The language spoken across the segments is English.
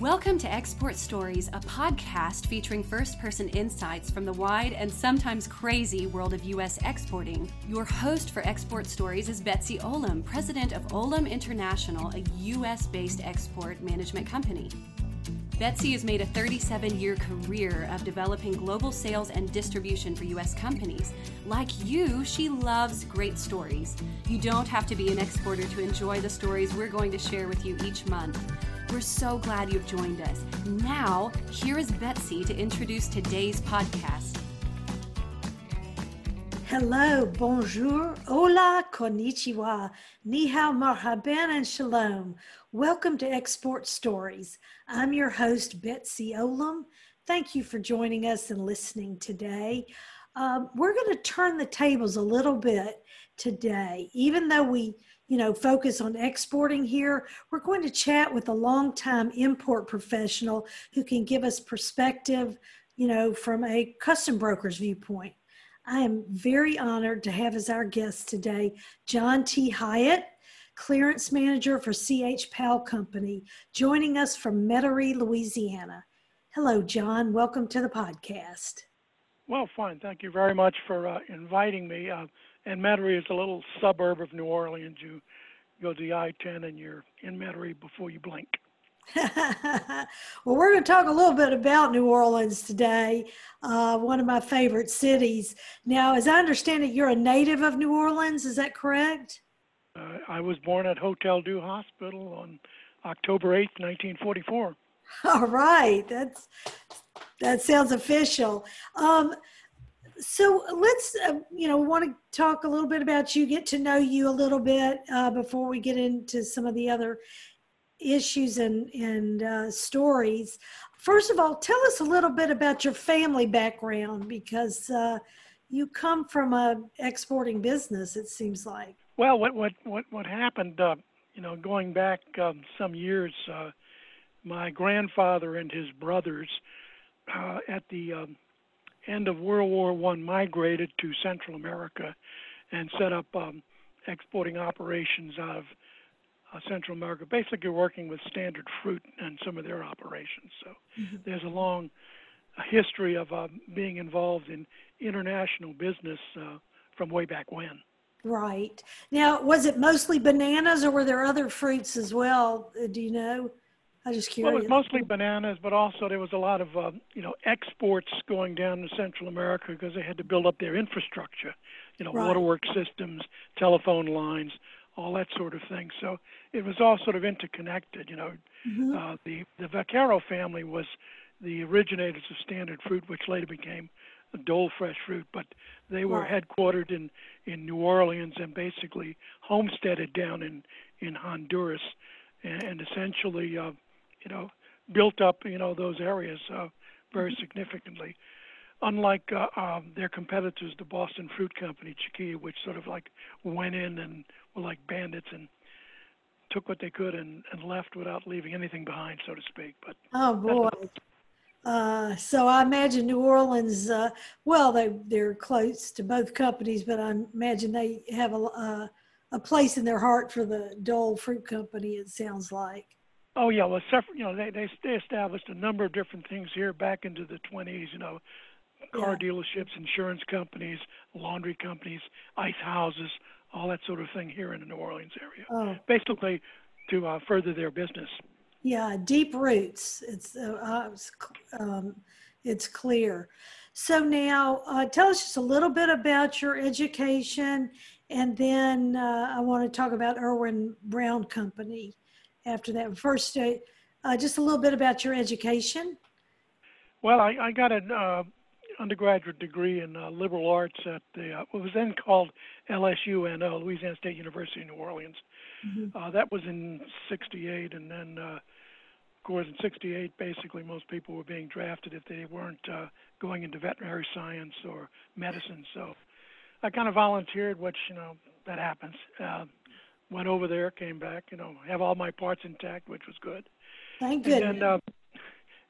Welcome to Export Stories, a podcast featuring first person insights from the wide and sometimes crazy world of U.S. exporting. Your host for Export Stories is Betsy Olam, president of Olam International, a U.S. based export management company. Betsy has made a 37 year career of developing global sales and distribution for U.S. companies. Like you, she loves great stories. You don't have to be an exporter to enjoy the stories we're going to share with you each month. We're so glad you've joined us. Now, here is Betsy to introduce today's podcast. Hello, bonjour, hola, konnichiwa, ni hao, marhaban, and shalom. Welcome to Export Stories. I'm your host, Betsy Olam. Thank you for joining us and listening today. Um, we're going to turn the tables a little bit today. Even though we you know, focus on exporting here, we're going to chat with a longtime import professional who can give us perspective, you know, from a custom broker's viewpoint. I am very honored to have as our guest today John T. Hyatt, clearance manager for CH Powell Company, joining us from Metairie, Louisiana. Hello, John. Welcome to the podcast. Well, fine. Thank you very much for uh, inviting me. Uh, and Metairie is a little suburb of New Orleans. You go to the I-10 and you're in Metairie before you blink. well, we're going to talk a little bit about New Orleans today, uh, one of my favorite cities. Now, as I understand it, you're a native of New Orleans. Is that correct? Uh, I was born at Hotel Dieu Hospital on October 8th, 1944. All right, that's that sounds official. Um, so let's uh, you know want to talk a little bit about you get to know you a little bit uh, before we get into some of the other issues and and uh, stories. First of all tell us a little bit about your family background because uh, you come from a exporting business it seems like. Well what what what, what happened uh, you know going back um, some years uh, my grandfather and his brothers at the um, end of World War One migrated to Central America and set up um, exporting operations out of uh, Central America, basically working with Standard Fruit and some of their operations. So mm-hmm. there's a long history of uh, being involved in international business uh, from way back when. Right. Now, was it mostly bananas or were there other fruits as well? Uh, do you know? I just curious. Well, it was mostly bananas, but also there was a lot of uh, you know exports going down to Central America because they had to build up their infrastructure, you know, right. waterworks systems, telephone lines, all that sort of thing. So it was all sort of interconnected. You know, mm-hmm. uh, the the Vaccaro family was the originators of Standard Fruit, which later became Dole Fresh Fruit, but they were right. headquartered in in New Orleans and basically homesteaded down in in Honduras, and, and essentially. Uh, you know, built up, you know, those areas uh, very mm-hmm. significantly. Unlike uh, um, their competitors, the Boston Fruit Company, Chiquita, which sort of like went in and were like bandits and took what they could and, and left without leaving anything behind, so to speak. But oh boy. Uh, so I imagine New Orleans. Uh, well, they they're close to both companies, but I imagine they have a uh, a place in their heart for the Dole Fruit Company. It sounds like. Oh yeah, well, separate, you know, they, they they established a number of different things here back into the 20s. You know, car yeah. dealerships, insurance companies, laundry companies, ice houses, all that sort of thing here in the New Orleans area. Oh. Basically, to uh, further their business. Yeah, deep roots. It's uh, um, it's clear. So now, uh, tell us just a little bit about your education, and then uh, I want to talk about Irwin Brown Company after that. First, uh, uh, just a little bit about your education. Well, I, I got an uh, undergraduate degree in uh, liberal arts at the uh, what was then called LSUNO, Louisiana State University in New Orleans. Mm-hmm. Uh, that was in '68, and then, uh, of course, in '68, basically most people were being drafted if they weren't uh, going into veterinary science or medicine. So I kind of volunteered, which you know that happens. Went over there, came back, you know, have all my parts intact, which was good. Thank goodness. And uh,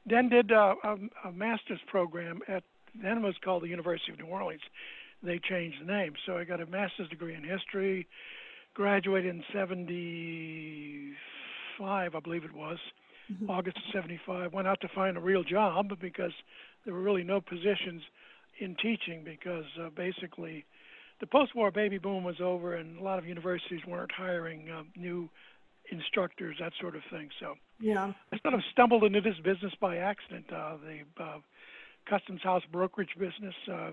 then did uh, a, a master's program at then it was called the University of New Orleans. They changed the name, so I got a master's degree in history. Graduated in '75, I believe it was, mm-hmm. August of 75. Went out to find a real job because there were really no positions in teaching because uh, basically the post-war baby boom was over and a lot of universities weren't hiring uh, new instructors, that sort of thing. So yeah, I sort of stumbled into this business by accident. Uh, the uh, customs house brokerage business. Uh,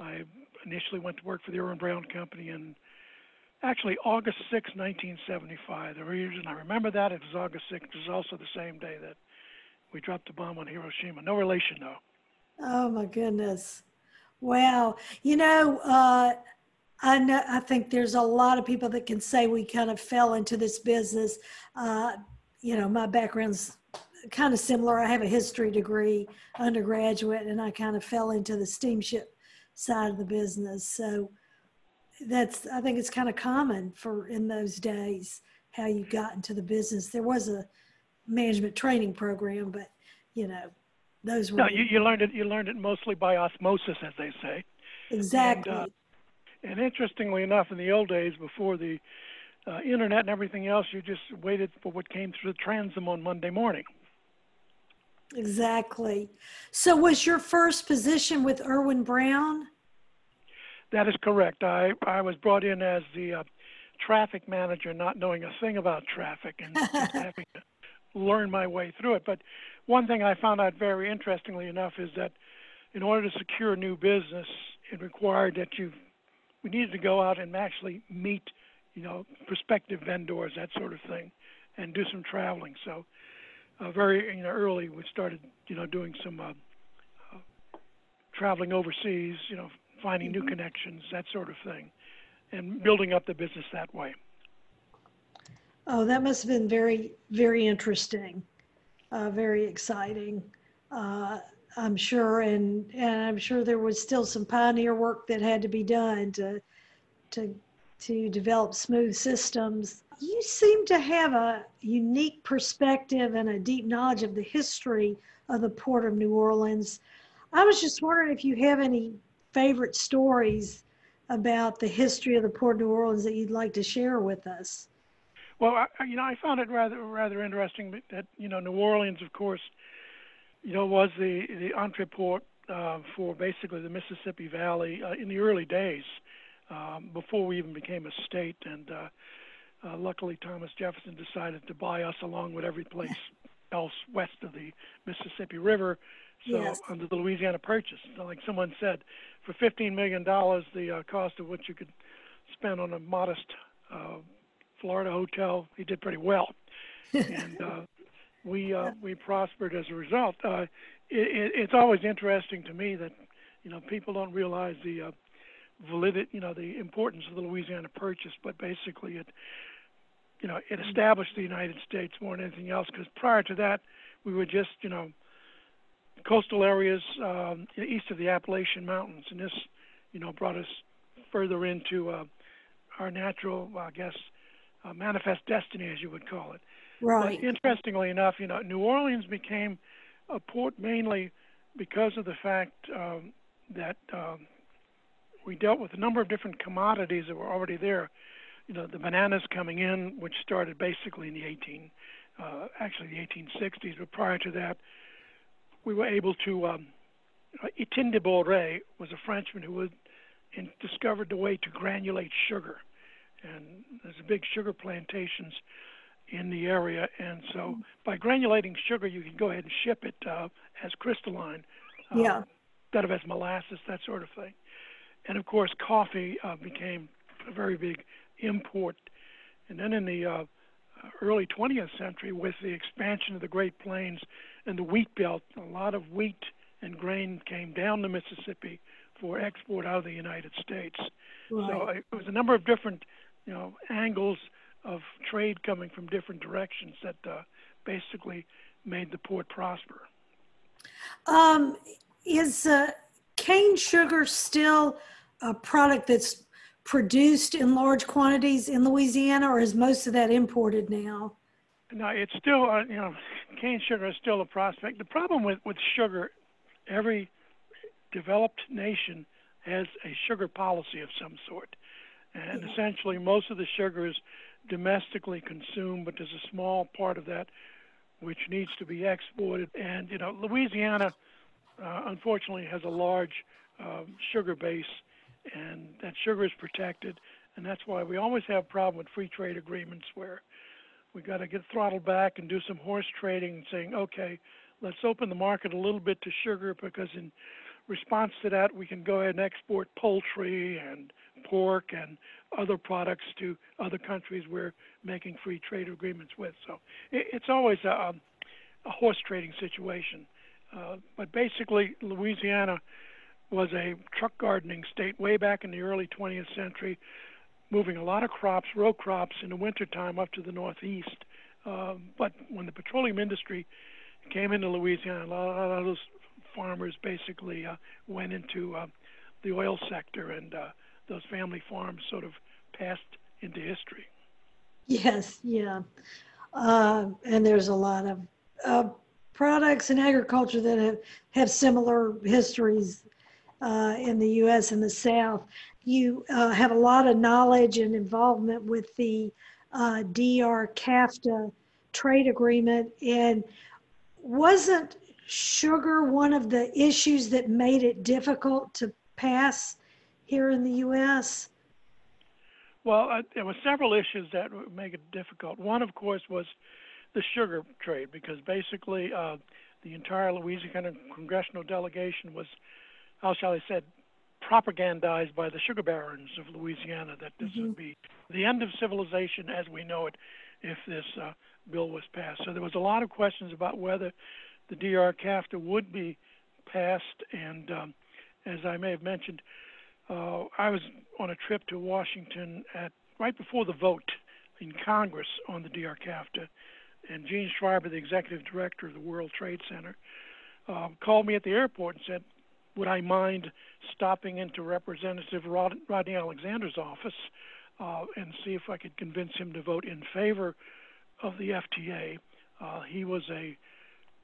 I initially went to work for the Irwin Brown Company in actually August 6, 1975. The reason I remember that it was August 6. It was also the same day that we dropped the bomb on Hiroshima. No relation, though. Oh my goodness! Wow. You know, uh, I know. I think there's a lot of people that can say we kind of fell into this business. Uh, you know, my background's kind of similar. I have a history degree, undergraduate, and I kind of fell into the steamship side of the business. So that's I think it's kind of common for in those days how you got into the business. There was a management training program, but you know those were no. You, you learned it. You learned it mostly by osmosis, as they say. Exactly. And, uh, and interestingly enough, in the old days, before the uh, internet and everything else, you just waited for what came through the transom on Monday morning. Exactly. So, was your first position with Irwin Brown? That is correct. I, I was brought in as the uh, traffic manager, not knowing a thing about traffic and having to learn my way through it. But one thing I found out very interestingly enough is that in order to secure new business, it required that you we needed to go out and actually meet, you know, prospective vendors, that sort of thing, and do some traveling. So uh, very you know early we started you know doing some uh, uh, traveling overseas, you know, finding new mm-hmm. connections, that sort of thing, and building up the business that way. Oh, that must have been very very interesting, uh, very exciting. Uh, I'm sure, and and I'm sure there was still some pioneer work that had to be done to to to develop smooth systems you seem to have a unique perspective and a deep knowledge of the history of the Port of New Orleans. I was just wondering if you have any favorite stories about the history of the Port of New Orleans that you'd like to share with us. Well, I, you know, I found it rather rather interesting that you know New Orleans, of course, you know, was the the entreport uh, for basically the Mississippi Valley uh, in the early days um, before we even became a state, and uh, uh, luckily, Thomas Jefferson decided to buy us along with every place else west of the Mississippi River. So yes. under the Louisiana Purchase, so like someone said, for fifteen million dollars, the uh, cost of what you could spend on a modest uh, Florida hotel, he did pretty well, and uh, we uh, we prospered as a result. Uh, it, it's always interesting to me that you know people don't realize the uh, validity, you know, the importance of the Louisiana Purchase, but basically it you know, it established the United States more than anything else. Because prior to that, we were just, you know, coastal areas um, east of the Appalachian Mountains, and this, you know, brought us further into uh, our natural, I guess, uh, manifest destiny, as you would call it. Right. But interestingly enough, you know, New Orleans became a port mainly because of the fact um, that um, we dealt with a number of different commodities that were already there you know, the bananas coming in, which started basically in the 18, uh, actually the 1860s, but prior to that, we were able to. Um, uh, Etienne de Boré was a Frenchman who in, discovered the way to granulate sugar, and there's big sugar plantations in the area, and so by granulating sugar, you can go ahead and ship it uh, as crystalline, uh, yeah, instead of as molasses, that sort of thing. And of course, coffee uh, became a very big import. And then in the uh, early 20th century, with the expansion of the Great Plains and the wheat belt, a lot of wheat and grain came down the Mississippi for export out of the United States. Right. So it was a number of different, you know, angles of trade coming from different directions that uh, basically made the port prosper. Um, is uh, cane sugar still a product that's produced in large quantities in Louisiana, or is most of that imported now? No, it's still, uh, you know, cane sugar is still a prospect. The problem with, with sugar, every developed nation has a sugar policy of some sort. And essentially, most of the sugar is domestically consumed, but there's a small part of that which needs to be exported. And you know, Louisiana, uh, unfortunately, has a large um, sugar base, and that sugar is protected, and that's why we always have a problem with free trade agreements where we got to get throttled back and do some horse trading saying, okay, let's open the market a little bit to sugar because in response to that, we can go ahead and export poultry and pork and other products to other countries we're making free trade agreements with. So it's always a, a horse trading situation. Uh, but basically, Louisiana was a truck gardening state way back in the early 20th century, moving a lot of crops, row crops, in the wintertime up to the northeast. Um, but when the petroleum industry came into Louisiana, a lot of those farmers basically uh, went into uh, the oil sector, and uh, those family farms sort of passed into history. Yes, yeah, uh, and there's a lot of uh, products in agriculture that have, have similar histories uh, in the U.S. and the South. You uh, have a lot of knowledge and involvement with the uh, DR CAFTA trade agreement, and wasn't sugar one of the issues that made it difficult to pass here in the U.S.? Well, uh, there were several issues that would make it difficult. One, of course, was the sugar trade, because basically uh, the entire Louisiana congressional delegation was, how shall I say, propagandized by the sugar barons of Louisiana that this mm-hmm. would be the end of civilization as we know it if this uh, bill was passed. So there was a lot of questions about whether the DR CAFTA would be passed, and um, as I may have mentioned, uh, I was on a trip to Washington at right before the vote in Congress on the DR CAFTA, and Gene Schreiber, the executive director of the World Trade Center, uh, called me at the airport and said, "Would I mind stopping into Representative Rod- Rodney Alexander's office uh, and see if I could convince him to vote in favor of the FTA?" Uh, he was a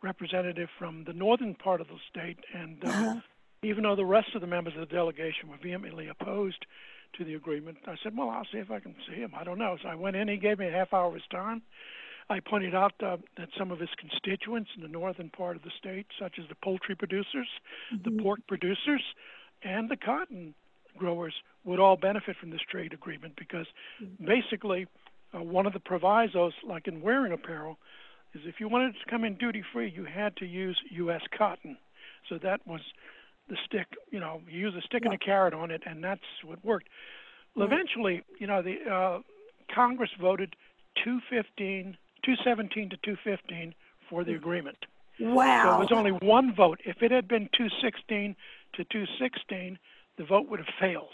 representative from the northern part of the state, and uh, uh-huh. Even though the rest of the members of the delegation were vehemently opposed to the agreement, I said, "Well, I'll see if I can see him. I don't know." So I went in. He gave me a half hour of his time. I pointed out uh, that some of his constituents in the northern part of the state, such as the poultry producers, mm-hmm. the pork producers, and the cotton growers, would all benefit from this trade agreement because mm-hmm. basically uh, one of the provisos, like in wearing apparel, is if you wanted to come in duty free, you had to use U.S. cotton. So that was the stick. You know, you use a stick yeah. and a carrot on it, and that's what worked. Well, eventually, you know, the uh, Congress voted 215 217 to 215 for the agreement. Wow. So it was only one vote. If it had been 216 to 216, the vote would have failed.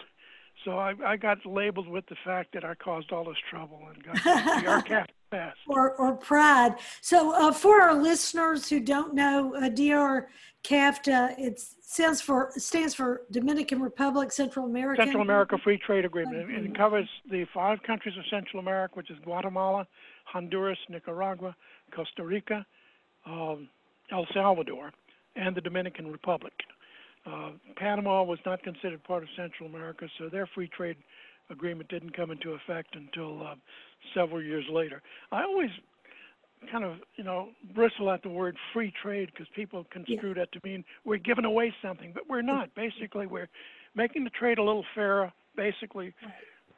So I, I got labeled with the fact that I caused all this trouble and got the RCAF passed. Or, or pride. So uh, for our listeners who don't know, uh, DR CAFTA, it stands for stands for Dominican Republic, Central America. Central America Free Trade Agreement. It, it covers the five countries of Central America, which is Guatemala, Honduras, Nicaragua, Costa Rica, um, El Salvador, and the Dominican Republic. Uh, Panama was not considered part of Central America, so their free trade agreement didn't come into effect until uh, several years later. I always kind of, you know, bristle at the word free trade because people construe yeah. that to mean we're giving away something, but we're not. Basically, we're making the trade a little fairer. Basically,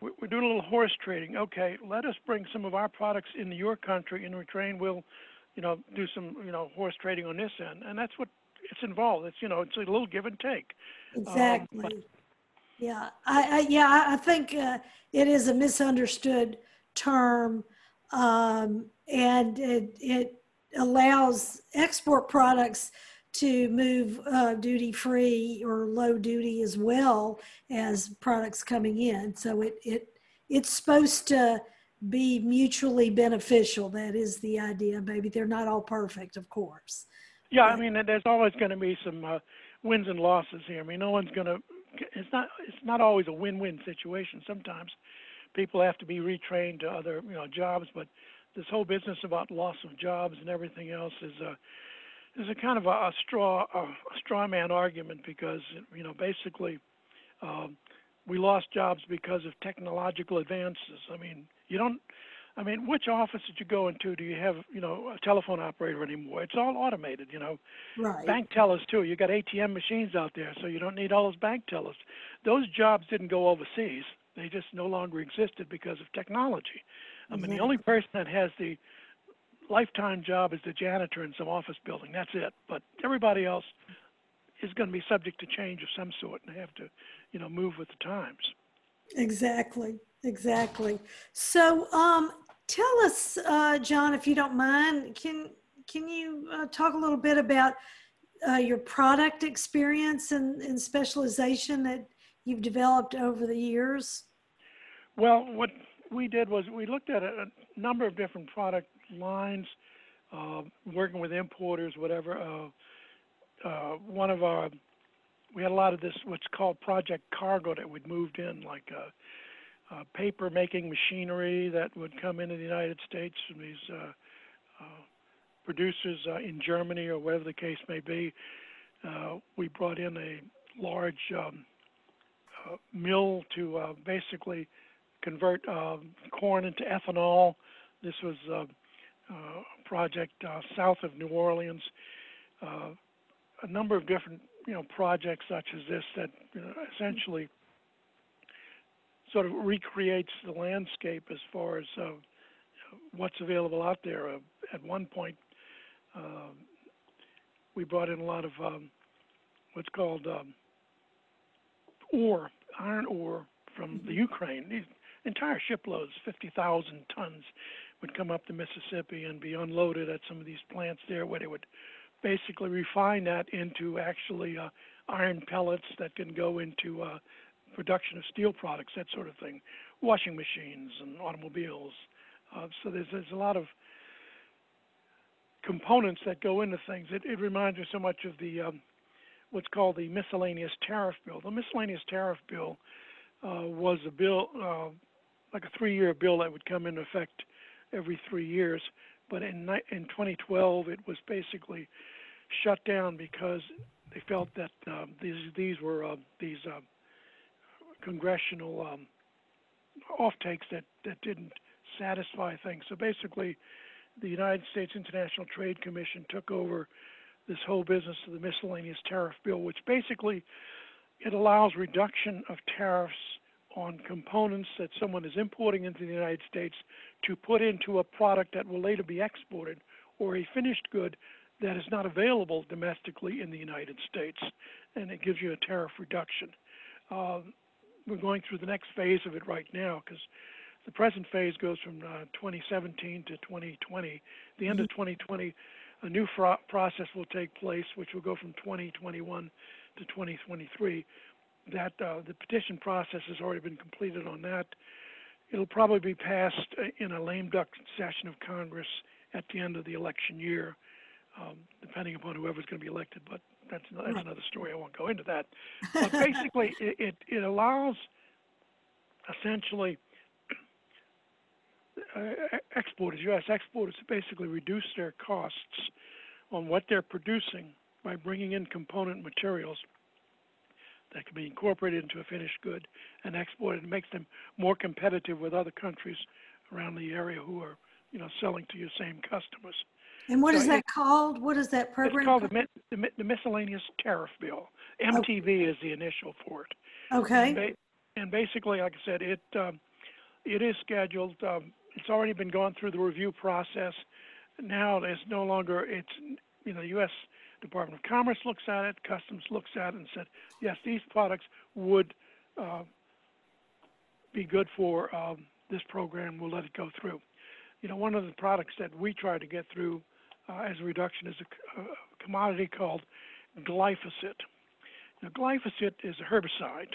we're doing a little horse trading. Okay, let us bring some of our products into your country, and in return we'll, you know, do some, you know, horse trading on this end, and that's what it's involved. It's you know, it's a little give and take. Exactly. Um, yeah, I, I, yeah, I think uh, it is a misunderstood term, um, and it it allows export products to move uh, duty free or low duty as well as products coming in. So it, it it's supposed to be mutually beneficial. That is the idea. Maybe they're not all perfect, of course. Yeah, I mean, there's always going to be some uh, wins and losses here. I mean, no one's going to. It's not. It's not always a win-win situation. Sometimes people have to be retrained to other, you know, jobs. But this whole business about loss of jobs and everything else is. Uh, is a kind of a, a straw a straw man argument because you know basically um, we lost jobs because of technological advances. I mean, you don't I mean, which office did you go into? Do you have, you know, a telephone operator anymore? It's all automated, you know. Right. Bank tellers too. You got ATM machines out there, so you don't need all those bank tellers. Those jobs didn't go overseas. They just no longer existed because of technology. I mean, the only person that has the lifetime job is the janitor in some office building. That's it. But everybody else is going to be subject to change of some sort and have to, you know, move with the times. Exactly. Exactly. So, um, tell us, uh, John, if you don't mind, can can you uh, talk a little bit about uh, your product experience and, and specialization that you've developed over the years? Well, what we did was we looked at a, a number of different product lines, uh, working with importers, whatever. Uh, uh, one of our, we had a lot of this, what's called Project Cargo that we'd moved in, like uh, uh, paper making machinery that would come into the United States from these uh, uh, producers uh, in Germany or wherever the case may be. Uh, we brought in a large um, mill to basically convert uh, corn into ethanol. This was a project south of New Orleans. A number of different, you know, projects such as this that you know, essentially sort of recreates the landscape as far as uh, what's available out there. Uh, at one point, uh, we brought in a lot of um, what's called um, ore, iron ore from the Ukraine. These entire shiploads, 50,000 tons, would come up the Mississippi and be unloaded at some of these plants there where they would basically refine that into actually uh, iron pellets that can go into uh, production of steel products, that sort of thing, washing machines and automobiles. Uh, so there's there's a lot of components that go into things. It, it reminds me so much of the um, what's called the miscellaneous tariff bill. The miscellaneous tariff bill uh, was a bill, uh, like a three-year bill that would come into effect every three years. But in in 2012, it was basically shut down because they felt that um, these these were uh, these uh, congressional um, off takes that that didn't satisfy things. So basically, the United States International Trade Commission took over this whole business of the miscellaneous tariff bill, which basically it allows reduction of tariffs on components that someone is importing into the United States to put into a product that will later be exported or a finished good that is not available domestically in the United States, and it gives you a tariff reduction. Uh, we're going through the next phase of it right now because the present phase goes from uh, 2017 to 2020. The end of 2020, a new fro- process will take place, which will go from 2021 to 2023. That uh, the petition process has already been completed on that. It'll probably be passed uh, in a lame duck session of Congress at the end of the election year, um, depending upon whoever's going to be elected. But that's, that's another story. I won't go into that. But basically, it, it, it allows essentially uh, exporters, U.S. exporters, to basically reduce their costs on what they're producing by bringing in component materials that can be incorporated into a finished good and exported. It makes them more competitive with other countries around the area who are, you know, selling to your same customers. And what so is that it, called? What is that program? It's called the, the, the Miscellaneous Tariff Bill. Okay. is the initial for it. Okay. And, ba- and basically, like I said, it um, it is scheduled. Um, it's already been gone through the review process. Now it's no longer it's you know the U.S. Department of Commerce looks at it, Customs looks at it, and said yes, these products would uh, be good for um, this program. We'll let it go through. You know, one of the products that we try to get through uh, as a reduction is a, a commodity called glyphosate. Now, glyphosate is a herbicide.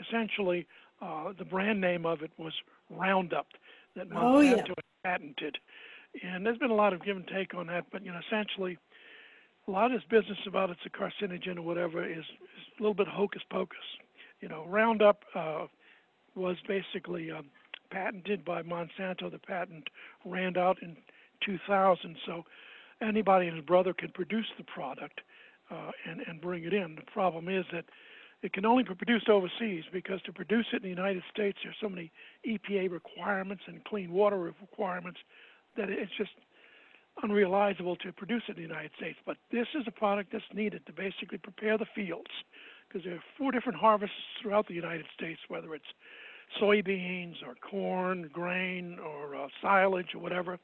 essentially, uh, the brand name of it was Roundup that Monsanto oh, yeah. patented. And there's been a lot of give and take on that, but you know, essentially, a lot of this business about it's a carcinogen or whatever is, is a little bit hocus pocus. You know, Roundup uh, was basically um, patented by Monsanto. The patent ran out in 2000, so anybody and his brother can produce the product uh, and and bring it in. The problem is that it can only be produced overseas because to produce it in the United States, there's so many EPA requirements and clean water requirements that it's just unrealizable to produce it in the United States. But this is a product that's needed to basically prepare the fields because there are four different harvests throughout the United States, whether it's soybeans or corn, grain, or uh, silage or whatever.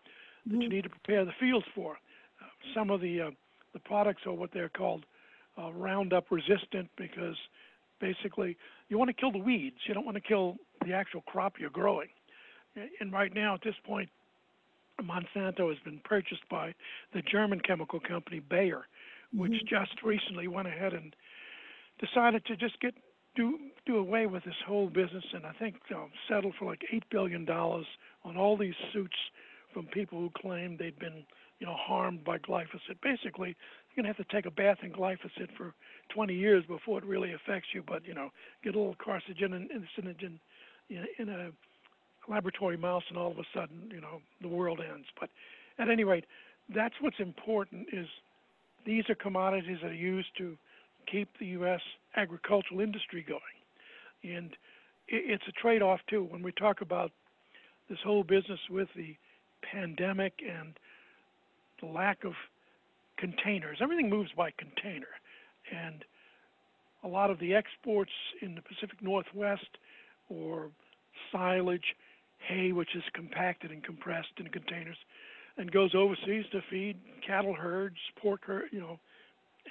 That you mm-hmm. need to prepare the fields for. Uh, some of the uh, the products are what they're called uh, Roundup resistant because basically you want to kill the weeds. You don't want to kill the actual crop you're growing. And right now, at this point, Monsanto has been purchased by the German chemical company Bayer, which mm-hmm. just recently went ahead and decided to just get do do away with this whole business and I think um, settle for like eight billion dollars on all these suits from people who claim they'd been you know harmed by glyphosate. Basically, you're gonna have to take a bath in glyphosate for 20 years before it really affects you. But you know, get a little carcinogen and carcinogen in, in a laboratory mouse, and all of a sudden, you know, the world ends. But at any rate, that's what's important. Is these are commodities that are used to keep the U.S. agricultural industry going, and it's a trade-off too. When we talk about this whole business with the pandemic and the lack of containers, everything moves by container, and a lot of the exports in the Pacific Northwest or silage, hay, which is compacted and compressed in containers, and goes overseas to feed cattle herds, pork, you know,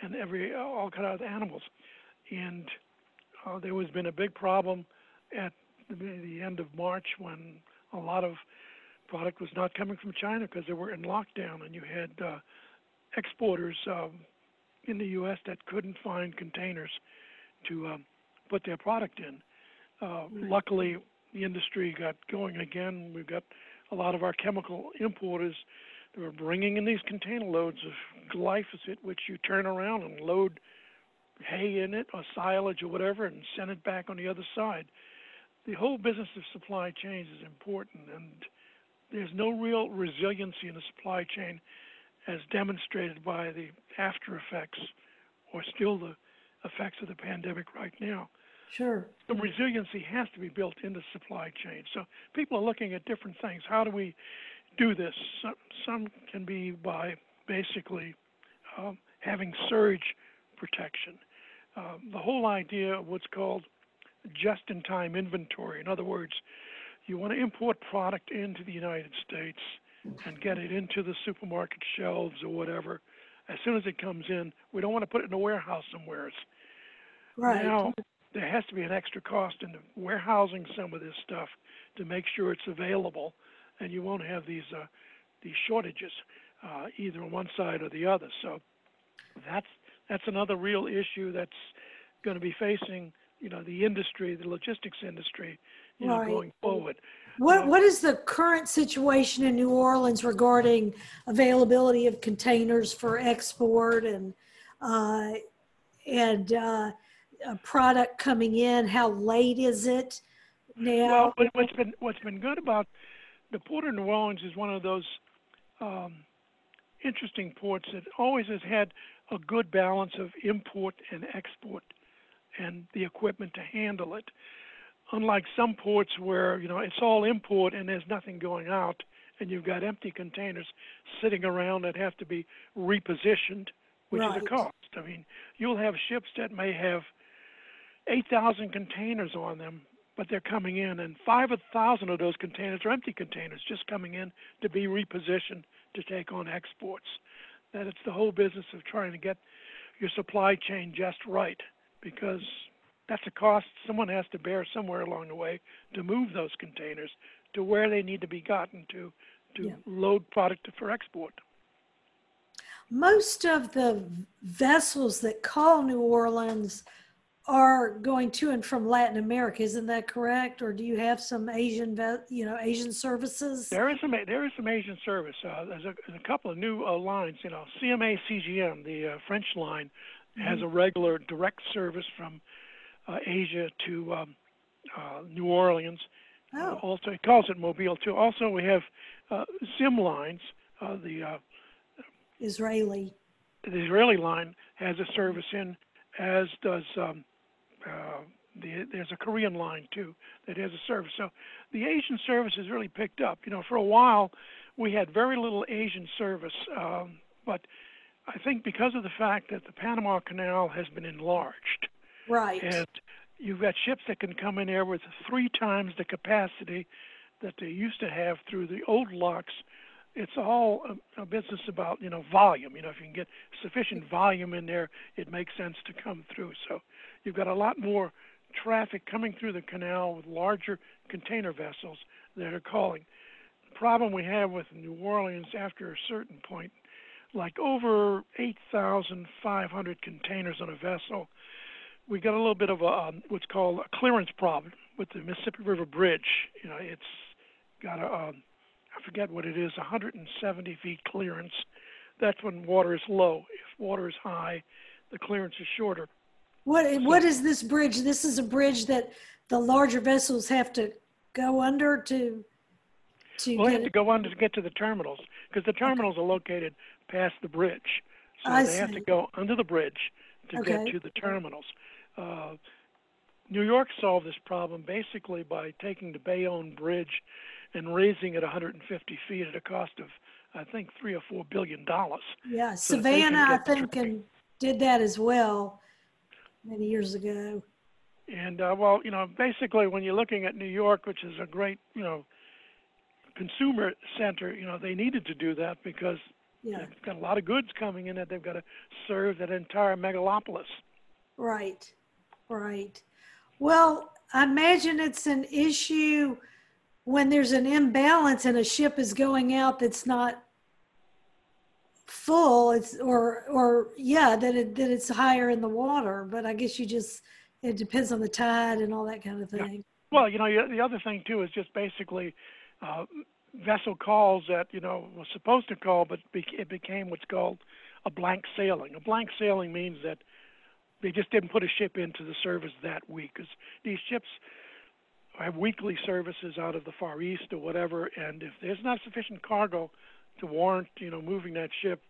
and every all kind of animals. And uh, there has been a big problem at the, the end of March when a lot of product was not coming from China because they were in lockdown, and you had uh, exporters um, in the U.S. that couldn't find containers to um, put their product in. Uh, luckily, the industry got going again. We've got a lot of our chemical importers that are bringing in these container loads of glyphosate, which you turn around and load hay in it or silage or whatever and send it back on the other side. The whole business of supply chains is important, and there's no real resiliency in the supply chain as demonstrated by the after effects or still the effects of the pandemic right now. Sure. The resiliency has to be built into supply chain. So people are looking at different things. How do we do this? Some, some can be by basically um, having surge protection. Um, the whole idea of what's called just-in-time inventory. In other words, you want to import product into the United States and get it into the supermarket shelves or whatever. As soon as it comes in, we don't want to put it in a warehouse somewhere. Right. Now, there has to be an extra cost in warehousing some of this stuff to make sure it's available, and you won't have these uh, these shortages uh, either on one side or the other. So that's that's another real issue that's going to be facing you know the industry, the logistics industry, you know, going forward. What um, what is the current situation in New Orleans regarding availability of containers for export and uh, and uh, a product coming in? How late is it now? Well, what's been what's been good about the port of New Orleans is one of those um, interesting ports that always has had a good balance of import and export and the equipment to handle it unlike some ports where you know it's all import and there's nothing going out and you've got empty containers sitting around that have to be repositioned which right. is a cost i mean you'll have ships that may have 8000 containers on them but they're coming in and 5000 of those containers are empty containers just coming in to be repositioned to take on exports that it's the whole business of trying to get your supply chain just right because that's a cost someone has to bear somewhere along the way to move those containers to where they need to be gotten to to yeah. load product for export. Most of the vessels that call New Orleans are going to and from Latin America. Isn't that correct? Or do you have some Asian, you know, Asian services? There is some there is some Asian service. Uh, there's, a, there's, a, couple of new uh, lines. You know, CMA CGM, the uh, French line, mm-hmm. has a regular direct service from Asia to um, uh, New Orleans. Oh. Also, it calls it Mobile too. Also, we have uh, Zim lines. Uh, the uh, Israeli. The Israeli line has a service in, as does um, uh, the, there's a Korean line too that has a service. So the Asian service has really picked up. You know, for a while we had very little Asian service, um, but I think because of the fact that the Panama Canal has been enlarged, right, and you've got ships that can come in there with three times the capacity that they used to have through the old locks. It's all a, a business about you know volume. You know, if you can get sufficient volume in there, it makes sense to come through. So you've got a lot more traffic coming through the canal with larger container vessels that are calling. The problem we have with New Orleans after a certain point, like over 8,500 containers on a vessel, we got a little bit of a um, what's called a clearance problem with the Mississippi River Bridge. You know, it's got a um, I forget what it is, 170 feet clearance. That's when water is low. If water is high, the clearance is shorter. What what is this bridge? This is a bridge that the larger vessels have to go under to to well, they have to go under to get to the terminals because the terminals are located past the bridge, so I they see. have to go under the bridge to okay. get to the terminals. Uh, New York solved this problem basically by taking the Bayonne Bridge and raising it 150 feet at a cost of, I think, three or four billion dollars. Yeah, so Savannah, I think, and did that as well many years ago. And uh, well, you know, basically, when you're looking at New York, which is a great, you know, consumer center, you know, they needed to do that because yeah. they've got a lot of goods coming in that they've got to serve that entire megalopolis. Right, right. Well, I imagine it's an issue when there's an imbalance and a ship is going out that's not full it's or or yeah that it that it's higher in the water but i guess you just it depends on the tide and all that kind of thing yeah. well you know the other thing too is just basically uh, vessel calls that you know was supposed to call but it became what's called a blank sailing a blank sailing means that they just didn't put a ship into the service that week because these ships have weekly services out of the far east or whatever and if there's not sufficient cargo to warrant, you know, moving that ship,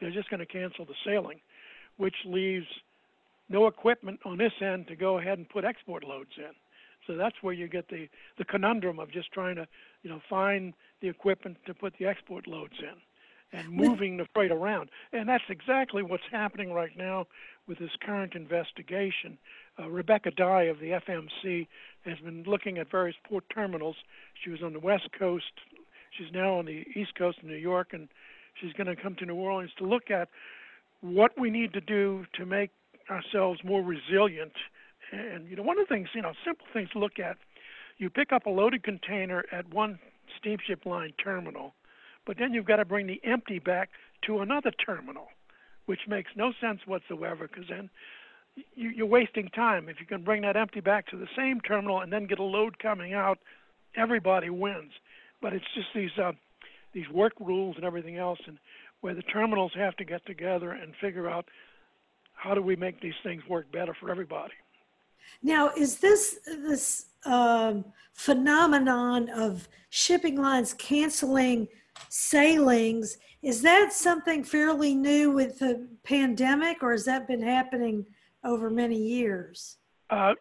they're just going to cancel the sailing, which leaves no equipment on this end to go ahead and put export loads in. So that's where you get the, the conundrum of just trying to, you know, find the equipment to put the export loads in and moving the freight around. And that's exactly what's happening right now with this current investigation. Uh, Rebecca Dye of the FMC has been looking at various port terminals. She was on the West Coast She's now on the East Coast of New York, and she's going to come to New Orleans to look at what we need to do to make ourselves more resilient. And you know, one of the things, you know, simple things to look at. You pick up a loaded container at one steamship line terminal, but then you've got to bring the empty back to another terminal, which makes no sense whatsoever. Because then you, you're wasting time. If you can bring that empty back to the same terminal and then get a load coming out, everybody wins but it's just these uh, these work rules and everything else, and where the terminals have to get together and figure out how do we make these things work better for everybody. Now, is this this um, phenomenon of shipping lines canceling sailings? Is that something fairly new with the pandemic, or has that been happening over many years? Uh,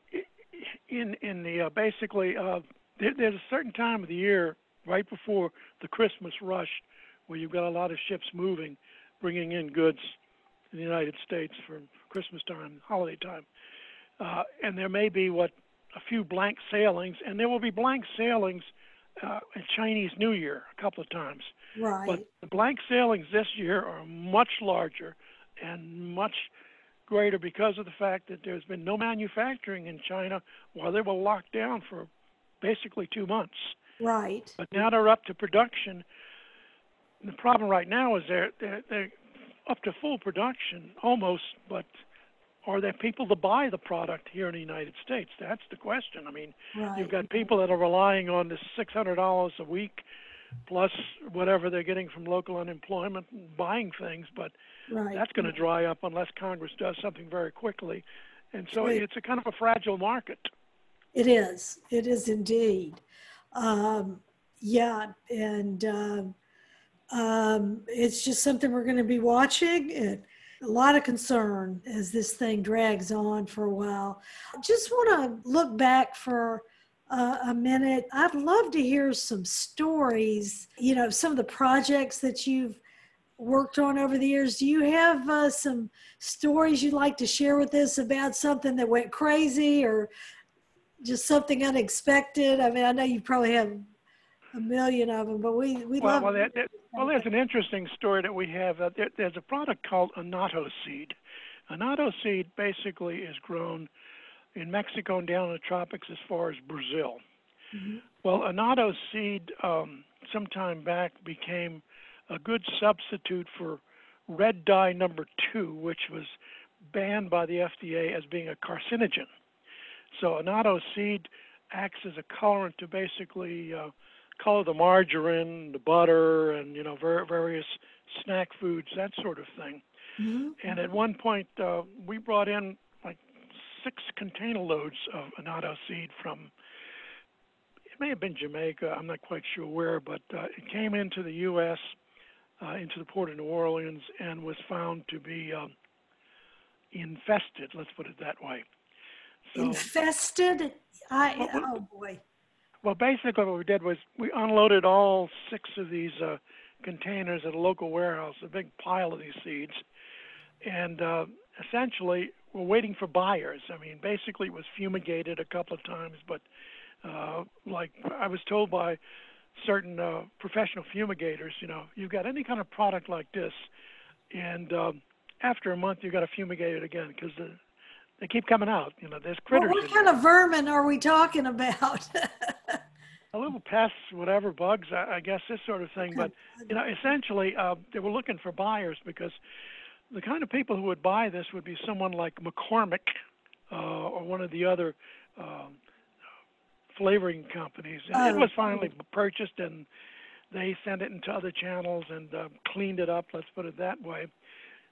in in the uh, basically, uh, there, there's a certain time of the year right before the Christmas rush, where you've got a lot of ships moving, bringing in goods in the United States for Christmas time, holiday time. Uh, and there may be what a few blank sailings, and there will be blank sailings uh, Chinese New Year a couple of times. Right. But the blank sailings this year are much larger and much greater because of the fact that there's been no manufacturing in China while they were locked down for basically two months. Right. But now they're up to production. The problem right now is they're they're, they're up to full production almost, but are there people to buy the product here in the United States? That's the question. I mean, right. you've got people that are relying on this six hundred dollars a week plus whatever they're getting from local unemployment and buying things, but right. that's going to dry up unless Congress does something very quickly. And so it's a kind of a fragile market. It is. It is indeed. Um, yeah, and uh, um, it's just something we're going to be watching. And a lot of concern as this thing drags on for a while. Just want to look back for uh, a minute. I'd love to hear some stories, you know, some of the projects that you've worked on over the years. Do you have uh, some stories you'd like to share with us about something that went crazy or just something unexpected? I mean, I know you probably have a million of them, but we we well, love. Well, that, that, well, there's an interesting story that we have. Uh, there, there's a product called annatto seed. Annatto seed basically is grown in Mexico and down in the tropics as far as Brazil. Mm-hmm. Well, annatto seed um, sometime back became a good substitute for red dye number two, which was banned by the FDA as being a carcinogen. So annatto seed acts as a colorant to basically uh, color the margarine, the butter, and you know ver- various snack foods, that sort of thing. Mm-hmm. And at one point, uh, we brought in like six container loads of annatto seed from. It may have been Jamaica. I'm not quite sure where, but uh, it came into the U.S. Uh, into the port of New Orleans and was found to be um, infested. Let's put it that way. So, infested. I well, oh boy. Well, basically, what we did was we unloaded all six of these uh, containers at a local warehouse, a big pile of these seeds, and uh, essentially we're waiting for buyers. I mean, basically, it was fumigated a couple of times, but uh, like I was told by certain uh, professional fumigators, you know, you've got any kind of product like this, and um, after a month, you've got to fumigate it again because the they keep coming out. You know, there's critters. Well, what kind there. of vermin are we talking about? a little pests, whatever bugs, I, I, guess this sort of thing. But you know, essentially, uh, they were looking for buyers because the kind of people who would buy this would be someone like McCormick uh, or one of the other um, flavoring companies. And oh. it was finally purchased, and they sent it into other channels and uh, cleaned it up. Let's put it that way.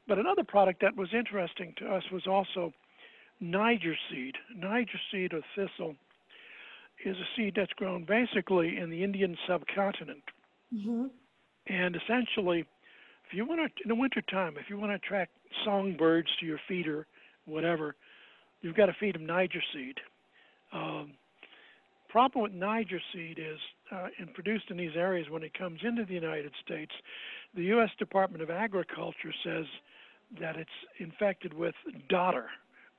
But another product that was interesting to us was also Niger seed. Niger seed or thistle is a seed that's grown basically in the Indian subcontinent. Mm-hmm. And essentially, if you want to, in the wintertime, if you want to attract songbirds to your feeder, whatever, you've got to feed them Niger seed. Um, problem with Niger seed is, uh, and produced in these areas when it comes into the United States, the U.S. Department of Agriculture says that it's infected with dodder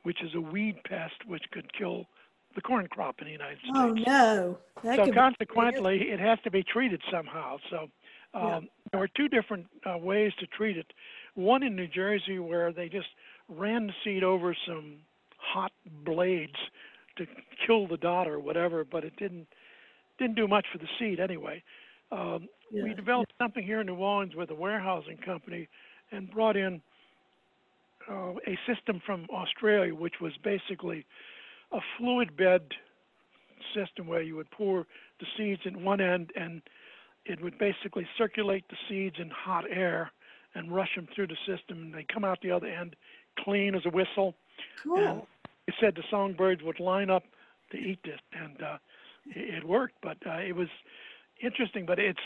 which is a weed pest which could kill the corn crop in the United oh, States. Oh no! That so consequently, it has to be treated somehow. So um, yeah. there were two different uh, ways to treat it. One in New Jersey where they just ran the seed over some hot blades to kill the dot or whatever, but it didn't didn't do much for the seed anyway. Um, yeah. We developed yeah. something here in New Orleans with a warehousing company and brought in uh, a system from Australia, which was basically a fluid bed system where you would pour the seeds in one end and it would basically circulate the seeds in hot air and rush them through the system and they come out the other end clean as a whistle. Cool. And it said the songbirds would line up to eat this and uh, it, it worked, but uh, it was interesting. But it's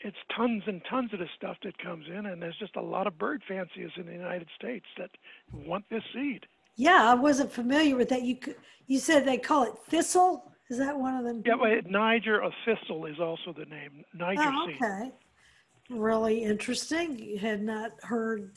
it's tons and tons of this stuff that comes in, and there's just a lot of bird fanciers in the United States that want this seed. Yeah, I wasn't familiar with that. You you said they call it thistle. Is that one of them? Yeah, well, Niger or thistle is also the name. Niger oh, okay. seed. Okay. Really interesting. You had not heard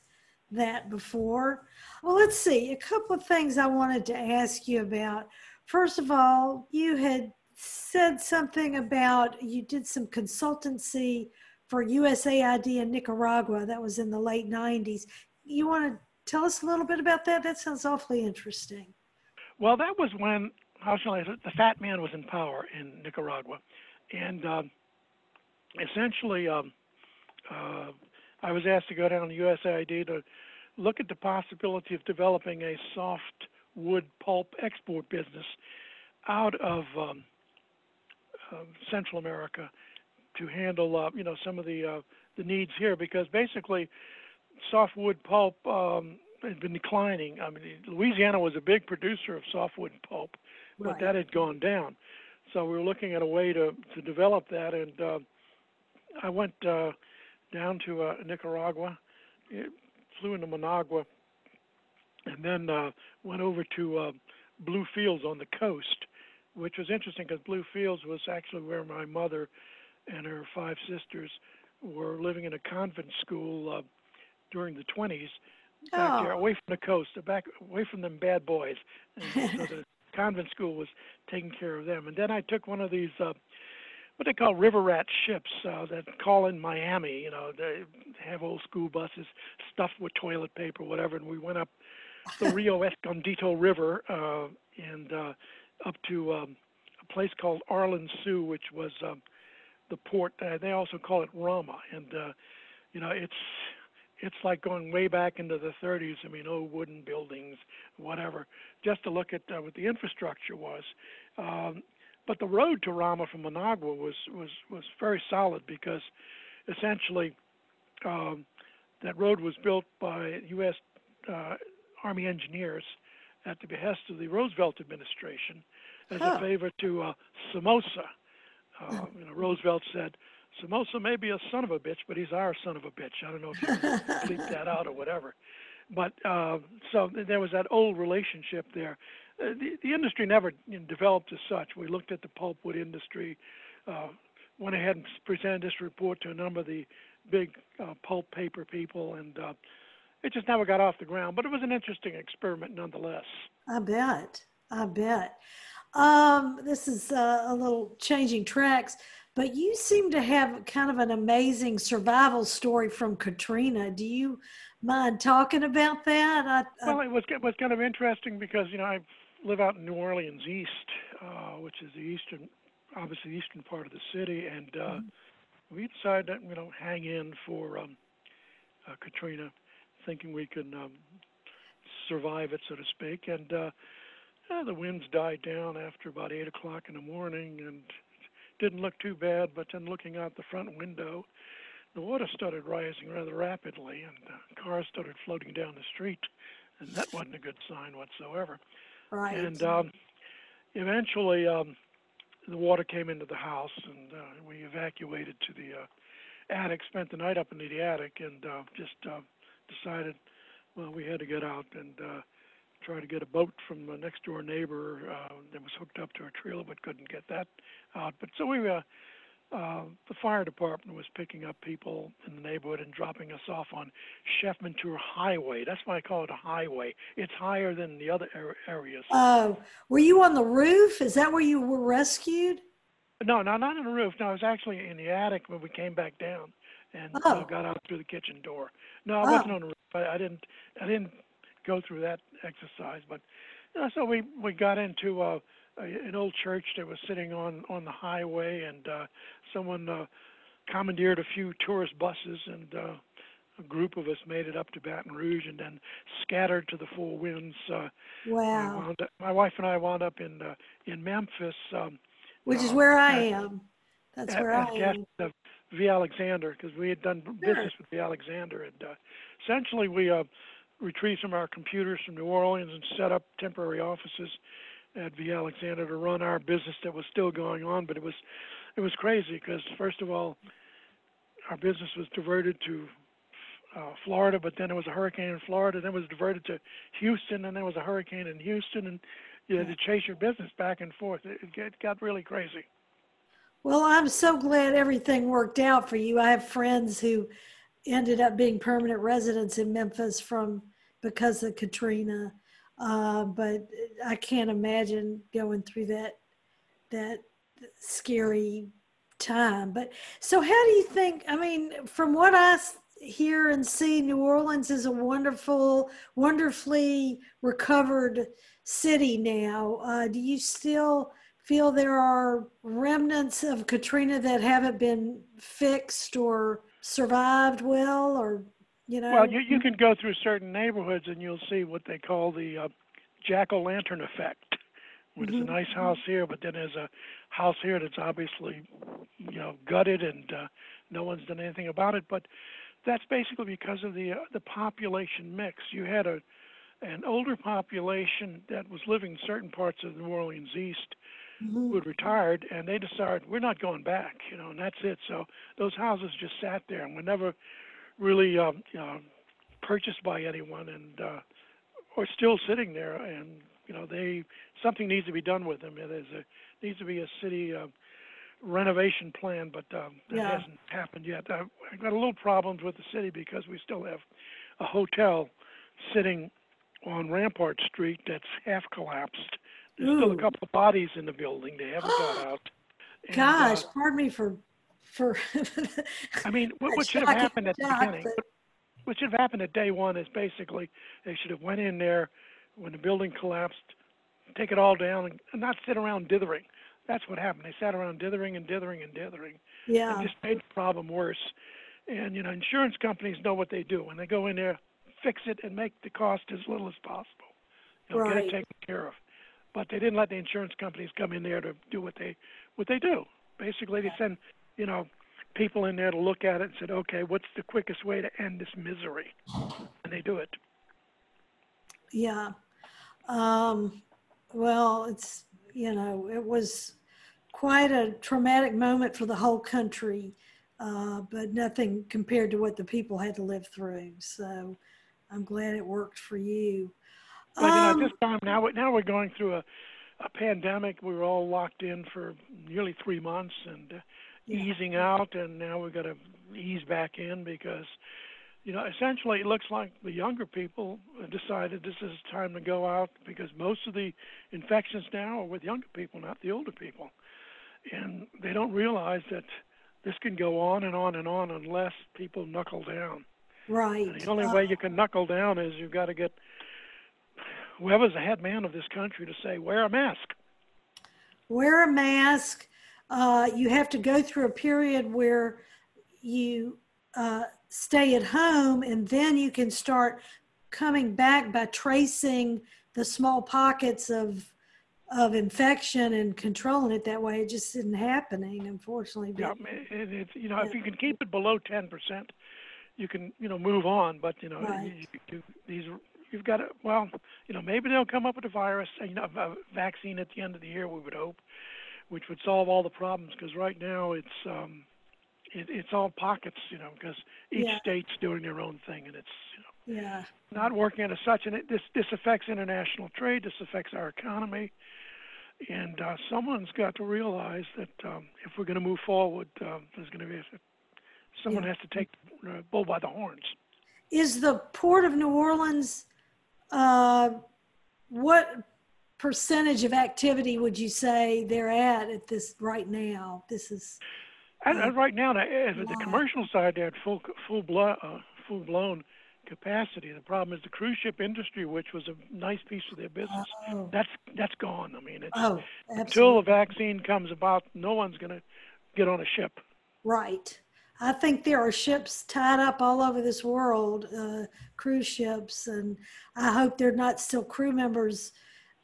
that before. Well, let's see. A couple of things I wanted to ask you about. First of all, you had said something about you did some consultancy for USAID in Nicaragua. That was in the late 90s. You want to tell us a little bit about that? That sounds awfully interesting. Well, that was when, how shall I the fat man was in power in Nicaragua. And um, essentially, um, uh, I was asked to go down to USAID to look at the possibility of developing a soft wood pulp export business out of um, Central America to handle uh, you know some of the uh, the needs here because basically softwood pulp um, has been declining. I mean, Louisiana was a big producer of softwood pulp, but right. that had gone down. So we were looking at a way to to develop that, and uh, I went uh, down to uh, Nicaragua. It, flew into Managua, and then uh, went over to uh, Bluefields on the coast, which was interesting because Blue Fields was actually where my mother and her five sisters were living in a convent school uh, during the 20s back Oh. there, away from the coast, back away from them bad boys. And so the convent school was taking care of them. And then I took one of these, uh, what they call river rat ships uh, that call in Miami. You know, they have old school buses stuffed with toilet paper, whatever. And we went up the Rio Escondido River uh, and uh, up to um, a place called Arlen Siu, which was um, the port. Uh, they also call it Rama, and uh, you know it's it's like going way back into the 30s. I mean, old wooden buildings, whatever, just to look at uh, what the infrastructure was. Um, but the road to Rama from Managua was was was very solid because essentially um, that road was built by U.S. Uh, Army engineers at the behest of the Roosevelt administration as Huh. a favor to uh, Somoza. Uh, you know, Roosevelt said, Somoza may be a son of a bitch, but he's our son of a bitch. I don't know if you can bleep that out or whatever. But uh, so there was that old relationship there. Uh, the, the industry never you know, developed as such. We looked at the pulpwood industry, uh, went ahead and presented this report to a number of the big uh, pulp paper people, and uh, it just never got off the ground. But it was an interesting experiment nonetheless. I bet. I bet. Um, this is uh, a little changing tracks, but you seem to have kind of an amazing survival story from Katrina. Do you mind talking about that? I, I, Well, it was it was kind of interesting because you know I live out in New Orleans East, uh, which is the eastern, obviously the eastern part of the city, and uh, we decided that you know hang in for um, uh, Katrina, thinking we could um, survive it, so to speak. And uh, uh, the winds died down after about eight o'clock in the morning, and didn't look too bad. But then looking out the front window, the water started rising rather rapidly, and uh, cars started floating down the street, and that wasn't a good sign whatsoever. right. And um, eventually, um, the water came into the house, and uh, we evacuated to the uh, attic. Spent the night up in the attic, and uh, just uh, decided, well, we had to get out and uh, try to get a boat from a next door neighbor uh, that was hooked up to a trailer, but couldn't get that out. But so we uh, uh, the fire department was picking up people in the neighborhood and dropping us off on Chef Menteur Highway. That's why I call it a highway. It's higher than the other ar- areas. Oh, were you on the roof? Is that where you were rescued? no, no, not on the roof. No, I was actually in the attic when we came back down and Oh. uh, got out through the kitchen door. No, I Oh. wasn't on the roof. I, I didn't. I didn't go through that exercise. But you know, so we we got into uh, a, an old church that was sitting on on the highway, and uh, someone uh, commandeered a few tourist buses, and uh, a group of us made it up to Baton Rouge, and then scattered to the four winds. Uh, Wow. up, my wife and I wound up in uh, in Memphis. Um, Which is uh, where I at- am. That's at, where at I am. of V. Alexander because we had done business with V. Alexander, and uh, essentially we uh, retrieved some of our computers from New Orleans and set up temporary offices at V. Alexander to run our business that was still going on. But it was it was crazy because first of all, our business was diverted to uh, Florida, but then there was a hurricane in Florida, then it was diverted to Houston, and there was a hurricane in Houston, and you had to chase your business back and forth. It, it got really crazy. Well, I'm so glad everything worked out for you. I have friends who ended up being permanent residents in Memphis from because of Katrina, uh, but I can't imagine going through that that scary time. But so, how do you think? I mean, from what I hear and see, New Orleans is a wonderful, wonderfully recovered city now. Uh, do you still? feel there are remnants of Katrina that haven't been fixed or survived well, or you know? Well, you, you can go through certain neighborhoods and you'll see what they call the uh, jack o' lantern effect. Where there's Mhm. a nice house here, but then there's a house here that's obviously, you know, gutted and uh, no one's done anything about it. But that's basically because of the uh, the population mix. You had a an older population that was living in certain parts of New Orleans East. Who had retired, and they decided we're not going back, you know, and that's it. So those houses just sat there and were never really, um, you know, purchased by anyone, and uh, are still sitting there. And you know, they something needs to be done with them. There's a needs to be a city uh, renovation plan, but um, that Yeah. hasn't happened yet. I've, I've got a little problems with the city because we still have a hotel sitting on Rampart Street that's half collapsed. There's still a couple of bodies in the building. They haven't got out. And, uh, Gosh, pardon me for for. I mean, what, what should have happened at the beginning? but- What should have happened at day one is basically they should have went in there when the building collapsed, take it all down, and, and not sit around dithering. That's what happened. They sat around dithering and dithering and dithering, yeah, and just made the problem worse. And you know, insurance companies know what they do when they go in there, fix it, and make the cost as little as possible. You know, get it taken care of. But they didn't let the insurance companies come in there to do what they what they do. Basically, they send you know people in there to look at it and said, okay, what's the quickest way to end this misery? And they do it. yeah. Um, well, it's you know it was quite a traumatic moment for the whole country, uh, but nothing compared to what the people had to live through. So I'm glad it worked for you. But you know, Um, at this time now, now we're going through a, a pandemic. We were all locked in for nearly three months and uh, Yeah. easing out, and now we've got to ease back in because, you know, essentially it looks like the younger people decided this is time to go out because most of the infections now are with younger people, not the older people, and they don't realize that this can go on and on and on unless people knuckle down. right. And the only Uh, way you can knuckle down is you've got to get whoever's the head man of this country to say, wear a mask. wear a mask. Uh, you have to go through a period where you uh, stay at home, and then you can start coming back by tracing the small pockets of of infection and controlling it that way. It just isn't happening, unfortunately. Yeah, But, it, you know if you can keep it below ten percent, you can you know move on. But you know Right. you, you, these you've got to well you know maybe they'll come up with a virus you know a vaccine at the end of the year we would hope, which would solve all the problems because right now it's um it, it's all pockets you know because each Yeah. state's doing their own thing and it's you know yeah, not working as such, and it, this this affects international trade. This affects our economy, and uh, someone's got to realize that um, if we're going to move forward, um, there's going to be someone Yeah. has to take the bull by the horns. is the port of New Orleans? Uh, what percentage of activity would you say they're at at this right now? This is Yeah. right now, eh, the commercial side, they're at full full blown uh, full blown capacity. The problem is the cruise ship industry, which was a nice piece of their business, oh, that's that's gone. I mean, it's oh until the vaccine comes about, no one's going to get on a ship. Right. I think there are ships tied up all over this world, uh, cruise ships, and I hope they're not still crew members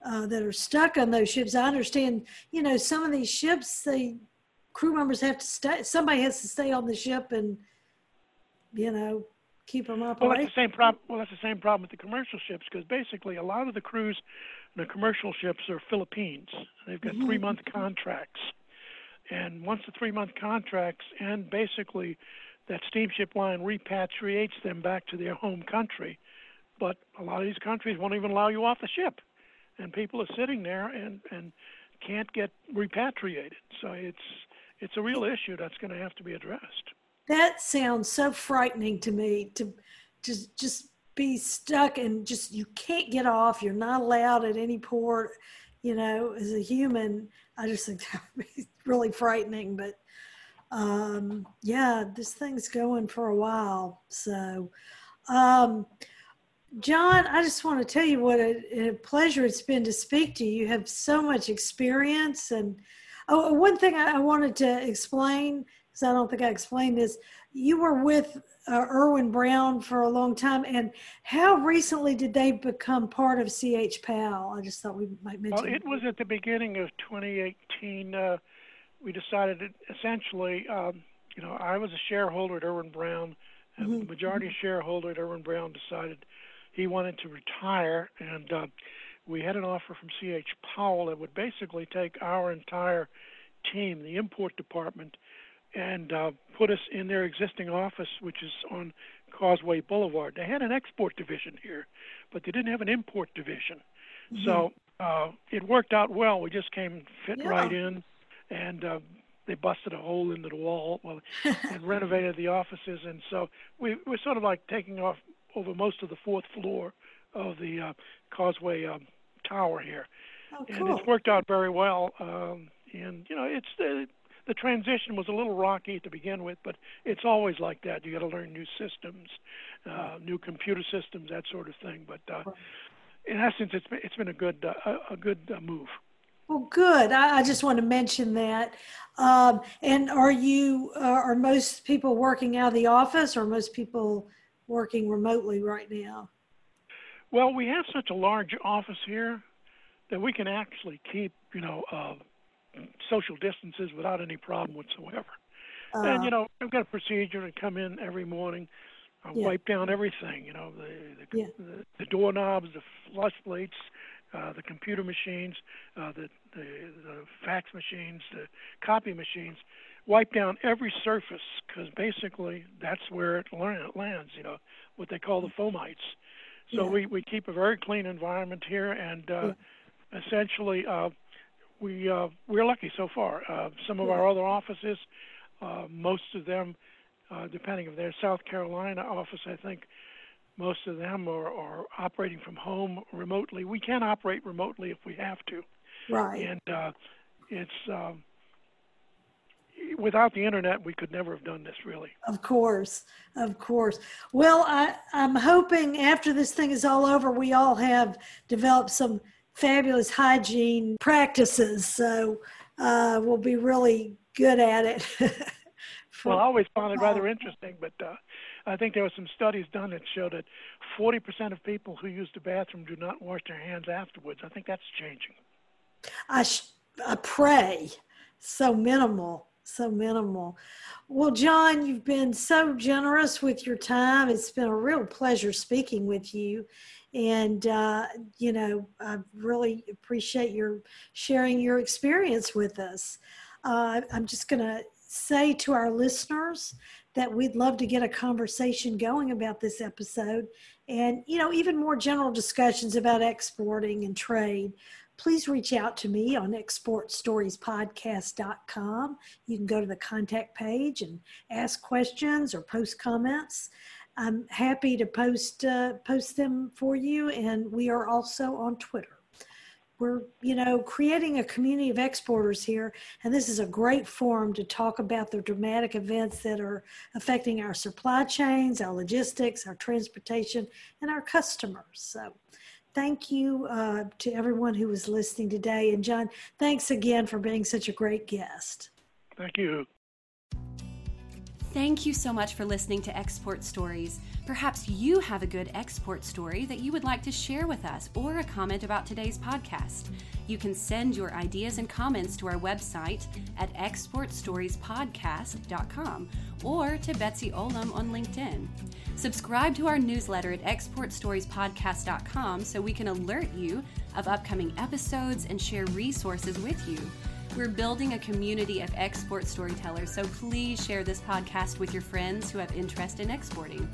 uh, that are stuck on those ships. I understand, you know, some of these ships, the crew members have to stay. Somebody has to stay on the ship and, you know, keep them up. Well, that's the same problem. Well, that's the same problem with the commercial ships because basically a lot of the crews, in the commercial ships are Philippines. They've got Mhm. three-month contracts, and once the three-month contracts end, basically that steamship line repatriates them back to their home country. But a lot of these countries won't even allow you off the ship, and people are sitting there and and can't get repatriated. So it's it's a real issue that's going to have to be addressed. That sounds so frightening to me to just just be stuck and just you can't get off. You're not allowed at any port. You know, as a human, I just think that would be really frightening. But um, yeah, this thing's going for a while. So, um, John, I just want to tell you what a, a pleasure it's been to speak to you. You have so much experience. And oh, one thing I, I wanted to explain, because I don't think I explained this, you were with uh, Irwin Brown for a long time. And how recently did they become part of CH Powell? I just thought we might mention. Well, it was at the beginning of 2018. Uh, we decided that essentially, um, you know, I was a shareholder at Irwin Brown, and Mhm. the majority shareholder at Irwin Brown decided he wanted to retire, and uh, we had an offer from C.H. Powell that would basically take our entire team, the import department, and uh, put us in their existing office, which is on Causeway Boulevard. They had an export division here, but they didn't have an import division. Mm-hmm. So uh, it worked out well. We just came fit yeah. right in, and uh, they busted a hole into the wall well, and renovated the offices. And so we we're sort of like taking off over most of the fourth floor of the uh, Causeway um, Tower here, oh, cool. and it's worked out very well. Um, and you know, it's the the transition was a little rocky to begin with, but it's always like that. You got to learn new systems, uh, new computer systems, that sort of thing. But uh, in essence, it's been, it's been a good uh, a good uh, move. Well, good. I, I, just want to mention that. Um, and are you uh, are most people working out of the office, or most people working remotely right now? Well, we have such a large office here that we can actually keep, you know, uh, social distances without any problem whatsoever. Uh, and you know, I've got a procedure to come in every morning, I yeah. wipe down everything. You know, the the, yeah. the, the doorknobs, the flush plates, uh, the computer machines, uh, the, the the fax machines, the copy machines. Wipe down every surface because basically that's where it lands. You know, what they call the fomites. So yeah. we, we keep a very clean environment here, and uh, yeah. essentially uh, we uh, we're lucky so far. Uh, some of our other offices, uh, most of them, uh, depending on their South Carolina office, I think most of them are, are operating from home remotely. We can operate remotely if we have to. Right. And uh, it's um, without the internet, we could never have done this, really. Of course, of course. Well, I, I'm hoping after this thing is all over, we all have developed some fabulous hygiene practices. So uh, we'll be really good at it. well, I always found it rather interesting, but uh, I think there were some studies done that showed that 40% of people who use the bathroom do not wash their hands afterwards. I think that's changing. I, sh- I pray. So minimal, so minimal. Well, John, you've been so generous with your time. It's been a real pleasure speaking with you. And, uh, you know, I really appreciate your sharing your experience with us. Uh, I'm just going to say to our listeners that we'd love to get a conversation going about this episode and, you know, even more general discussions about exporting and trade please reach out to me on exportstoriespodcast.com. You can go to the contact page and ask questions or post comments. I'm happy to post uh, post them for you, and we are also on Twitter. We're, you know, creating a community of exporters here, and this is a great forum to talk about the dramatic events that are affecting our supply chains, our logistics, our transportation, and our customers. So, thank you uh, to everyone who was listening today. And John, thanks again for being such a great guest. Thank you. Thank you so much for listening to Export Stories. Perhaps you have a good export story that you would like to share with us or a comment about today's podcast. You can send your ideas and comments to our website at exportstoriespodcast.com or to Betsy Olam on LinkedIn. Subscribe to our newsletter at exportstoriespodcast.com so we can alert you of upcoming episodes and share resources with you. We're building a community of export storytellers, so please share this podcast with your friends who have interest in exporting.